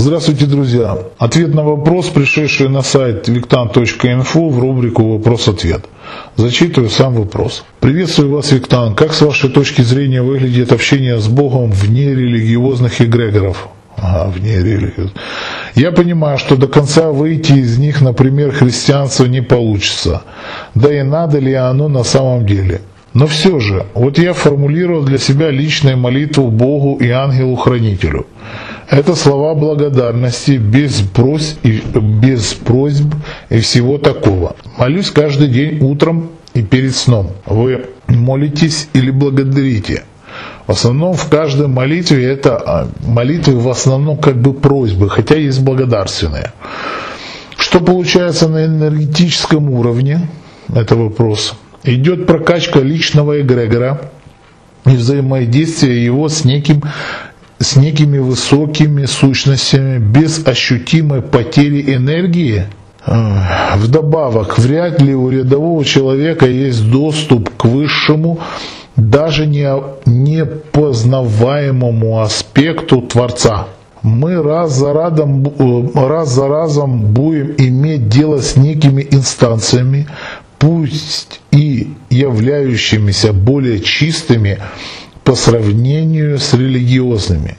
Здравствуйте, друзья! Ответ на вопрос, пришедший на сайт виктан.инфо в рубрику «Вопрос-ответ». Зачитываю сам вопрос. Приветствую вас, Виктан. Как с вашей точки зрения выглядит общение с Богом вне религиозных эгрегоров? Ага, вне религиозных. Я понимаю, что до конца выйти из них, например, христианство не получится. Да и надо ли оно на самом деле? Но все же, вот я формулировал для себя личную молитву Богу и ангелу-хранителю – это слова благодарности, без просьб, и, без просьб и всего такого. Молюсь каждый день утром и перед сном. Вы молитесь или благодарите. В основном в каждой молитве это а, молитвы в основном как бы просьбы, хотя есть благодарственные. Что получается на энергетическом уровне? Это вопрос. Идет прокачка личного эгрегора и взаимодействие его с неким с некими высокими сущностями без ощутимой потери энергии? Вдобавок, вряд ли у рядового человека есть доступ к высшему, даже не непознаваемому аспекту Творца. Мы раз за, разом, э, раз за разом будем иметь дело с некими инстанциями, пусть и являющимися более чистыми, по сравнению с религиозными.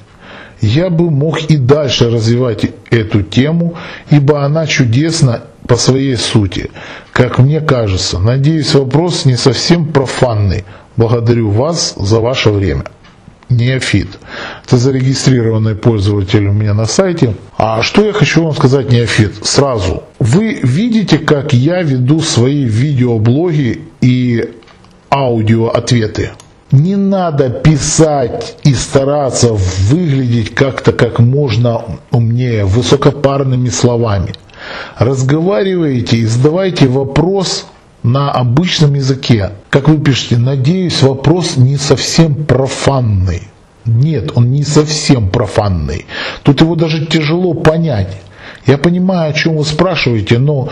Я бы мог и дальше развивать эту тему, ибо она чудесна по своей сути, как мне кажется. Надеюсь, вопрос не совсем профанный. Благодарю вас за ваше время. Неофит. Это зарегистрированный пользователь у меня на сайте. А что я хочу вам сказать, Неофит, сразу. Вы видите, как я веду свои видеоблоги и аудиоответы не надо писать и стараться выглядеть как-то как можно умнее, высокопарными словами. Разговаривайте и задавайте вопрос на обычном языке. Как вы пишете, надеюсь, вопрос не совсем профанный. Нет, он не совсем профанный. Тут его даже тяжело понять. Я понимаю, о чем вы спрашиваете, но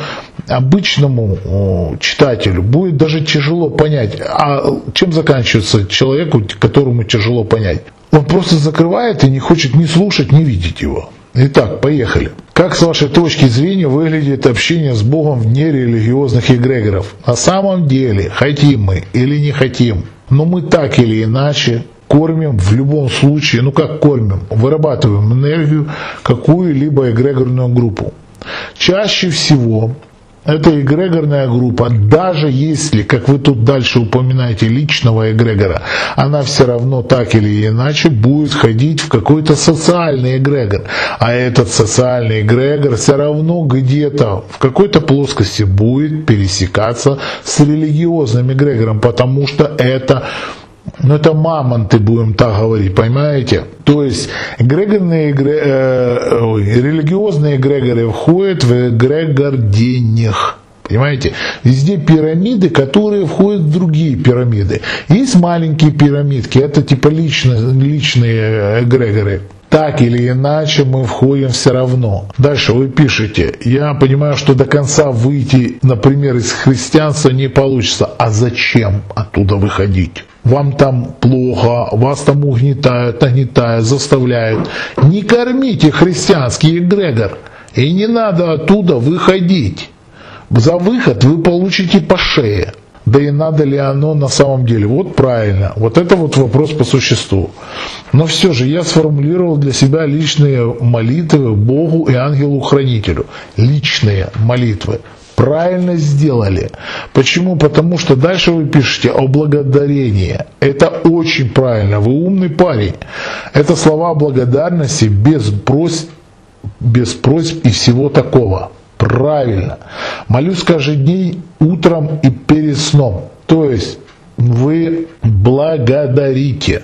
обычному читателю будет даже тяжело понять, а чем заканчивается человеку, которому тяжело понять. Он просто закрывает и не хочет ни слушать, ни видеть его. Итак, поехали. Как с вашей точки зрения выглядит общение с Богом вне религиозных эгрегоров? На самом деле, хотим мы или не хотим, но мы так или иначе кормим в любом случае, ну как кормим, вырабатываем энергию какую-либо эгрегорную группу. Чаще всего эта эгрегорная группа, даже если, как вы тут дальше упоминаете, личного эгрегора, она все равно так или иначе будет ходить в какой-то социальный эгрегор. А этот социальный эгрегор все равно где-то в какой-то плоскости будет пересекаться с религиозным эгрегором, потому что это ну это мамонты, будем так говорить, понимаете? То есть эгрегорные, э, ой, религиозные эгрегоры входят в эгрегор денег. Понимаете? Везде пирамиды, которые входят в другие пирамиды. Есть маленькие пирамидки, это типа личные, личные эгрегоры так или иначе мы входим все равно. Дальше вы пишете, я понимаю, что до конца выйти, например, из христианства не получится. А зачем оттуда выходить? Вам там плохо, вас там угнетают, нагнетают, заставляют. Не кормите христианский эгрегор. И не надо оттуда выходить. За выход вы получите по шее да и надо ли оно на самом деле. Вот правильно, вот это вот вопрос по существу. Но все же я сформулировал для себя личные молитвы Богу и ангелу-хранителю. Личные молитвы. Правильно сделали. Почему? Потому что дальше вы пишете о благодарении. Это очень правильно. Вы умный парень. Это слова благодарности без просьб, без просьб и всего такого. Правильно. Молюсь каждый день утром и перед сном. То есть вы благодарите.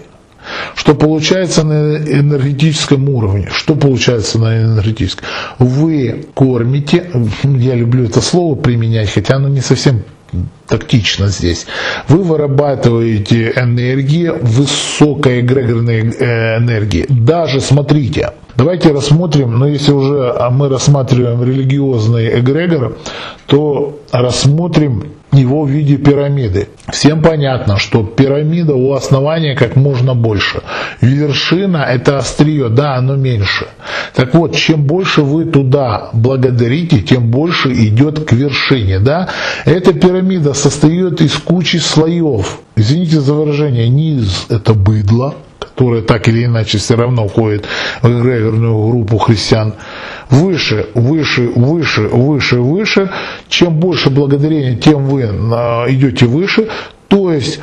Что получается на энергетическом уровне? Что получается на энергетическом? Вы кормите, я люблю это слово применять, хотя оно не совсем тактично здесь. Вы вырабатываете энергии, высокой эгрегорной э, энергии. Даже, смотрите, давайте рассмотрим, но если уже мы рассматриваем религиозный эгрегор, то рассмотрим его в виде пирамиды. Всем понятно, что пирамида у основания как можно больше. Вершина – это острие, да, оно меньше. Так вот, чем больше вы туда благодарите, тем больше идет к вершине. Да? Эта пирамида состоит из кучи слоев. Извините за выражение, низ – это быдло, которое так или иначе все равно входит в эгрегорную группу христиан выше, выше, выше, выше, выше. Чем больше благодарения, тем вы а, идете выше. То есть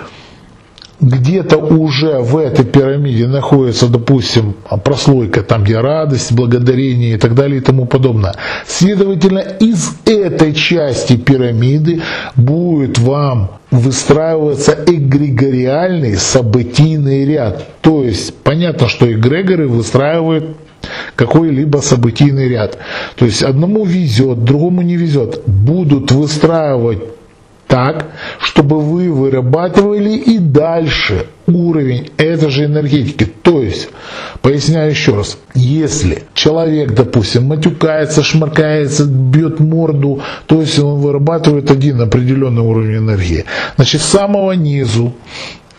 где-то уже в этой пирамиде находится, допустим, прослойка, там где радость, благодарение и так далее и тому подобное. Следовательно, из этой части пирамиды будет вам выстраиваться эгрегориальный событийный ряд. То есть понятно, что эгрегоры выстраивают какой-либо событийный ряд. То есть одному везет, другому не везет. Будут выстраивать так, чтобы вы вырабатывали и дальше уровень этой же энергетики. То есть, поясняю еще раз, если человек, допустим, матюкается, шмаркается, бьет морду, то есть он вырабатывает один определенный уровень энергии. Значит, с самого низу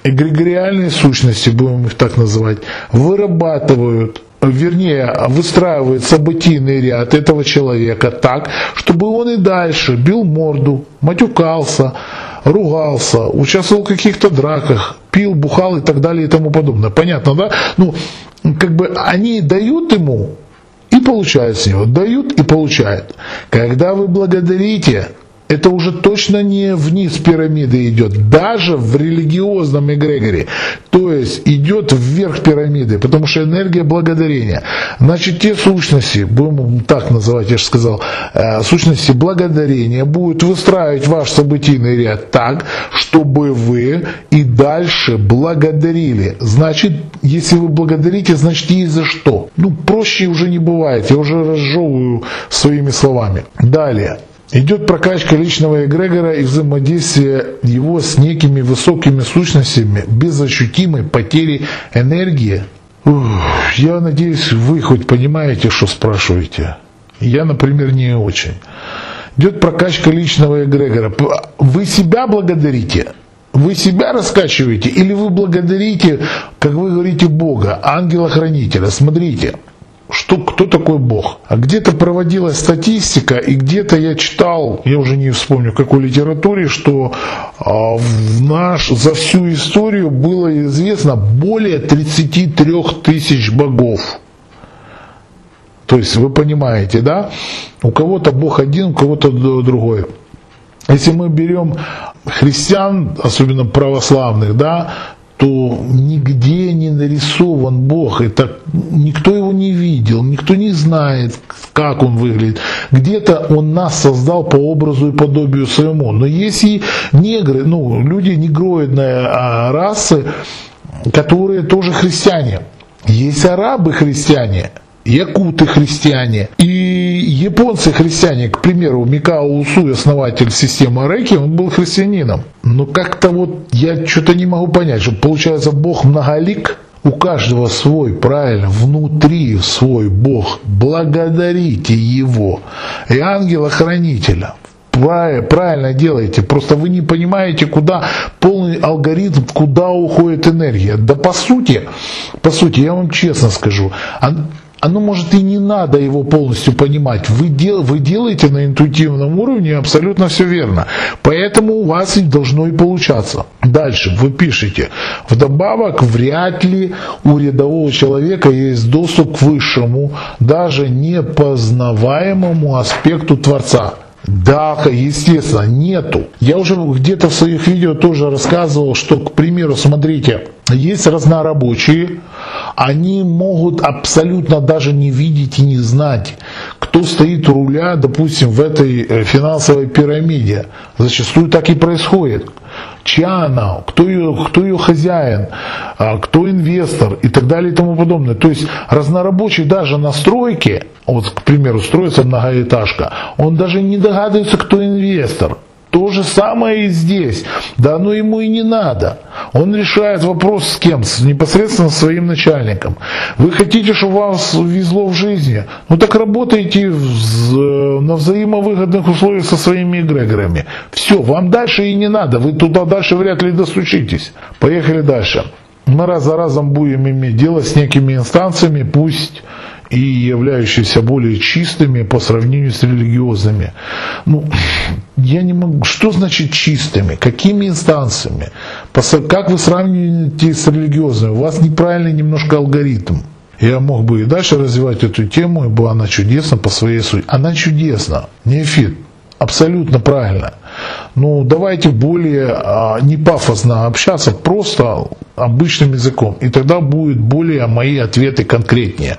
эгрегориальные сущности, будем их так называть, вырабатывают вернее, выстраивает событийный ряд этого человека так, чтобы он и дальше бил морду, матюкался, ругался, участвовал в каких-то драках, пил, бухал и так далее и тому подобное. Понятно, да? Ну, как бы они дают ему и получают с него, дают и получают. Когда вы благодарите, это уже точно не вниз пирамиды идет, даже в религиозном эгрегоре. То есть идет вверх пирамиды, потому что энергия благодарения. Значит, те сущности, будем так называть, я же сказал, э, сущности благодарения будут выстраивать ваш событийный ряд так, чтобы вы и дальше благодарили. Значит, если вы благодарите, значит и за что. Ну, проще уже не бывает, я уже разжевываю своими словами. Далее. Идет прокачка личного эгрегора и взаимодействие его с некими высокими сущностями без ощутимой потери энергии. Ух, я надеюсь, вы хоть понимаете, что спрашиваете. Я, например, не очень. Идет прокачка личного эгрегора. Вы себя благодарите? Вы себя раскачиваете или вы благодарите, как вы говорите, Бога, ангела-хранителя? Смотрите, что, кто такой Бог. А где-то проводилась статистика, и где-то я читал, я уже не вспомню в какой литературе, что а, в наш, за всю историю было известно более 33 тысяч богов. То есть вы понимаете, да? У кого-то Бог один, у кого-то другой. Если мы берем христиан, особенно православных, да, то нигде не нарисован Бог. Это никто его не видел, никто не знает, как он выглядит. Где-то он нас создал по образу и подобию своему. Но есть и негры, ну, люди негроидной а, расы, которые тоже христиане. Есть арабы христиане, якуты христиане и японцы христиане, к примеру, Микао Усуй, основатель системы Реки, он был христианином. Но как-то вот я что-то не могу понять, что получается Бог многолик, у каждого свой, правильно, внутри свой Бог. Благодарите Его. И ангела-хранителя. Правильно делаете, просто вы не понимаете, куда полный алгоритм, куда уходит энергия. Да по сути, по сути, я вам честно скажу, оно может и не надо его полностью понимать. Вы, дел, вы делаете на интуитивном уровне абсолютно все верно. Поэтому у вас и должно и получаться. Дальше вы пишете. Вдобавок, вряд ли у рядового человека есть доступ к высшему, даже непознаваемому аспекту Творца. Да, естественно, нету. Я уже где-то в своих видео тоже рассказывал, что, к примеру, смотрите, есть разнорабочие, они могут абсолютно даже не видеть и не знать, кто стоит у руля, допустим, в этой э, финансовой пирамиде. Зачастую так и происходит. Чья она, кто ее, кто ее хозяин, а, кто инвестор и так далее и тому подобное. То есть разнорабочий даже на стройке, вот, к примеру, строится многоэтажка, он даже не догадывается, кто инвестор. То же самое и здесь. Да оно ему и не надо. Он решает вопрос с кем? С непосредственно своим начальником. Вы хотите, чтобы вас везло в жизни? Ну так работайте в, на взаимовыгодных условиях со своими эгрегорами. Все, вам дальше и не надо. Вы туда дальше вряд ли достучитесь. Поехали дальше. Мы раз за разом будем иметь дело с некими инстанциями, пусть и являющиеся более чистыми по сравнению с религиозными. Ну, я не могу. Что значит чистыми? Какими инстанциями? Как вы сравниваете с религиозными? У вас неправильный немножко алгоритм. Я мог бы и дальше развивать эту тему, ибо она чудесна по своей сути. Она чудесна, не эфир. Абсолютно правильно. Ну, давайте более а, не пафосно общаться, просто обычным языком. И тогда будут более мои ответы конкретнее.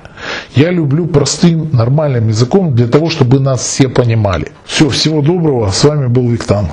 Я люблю простым, нормальным языком для того, чтобы нас все понимали. Все, всего доброго. С вами был Виктан.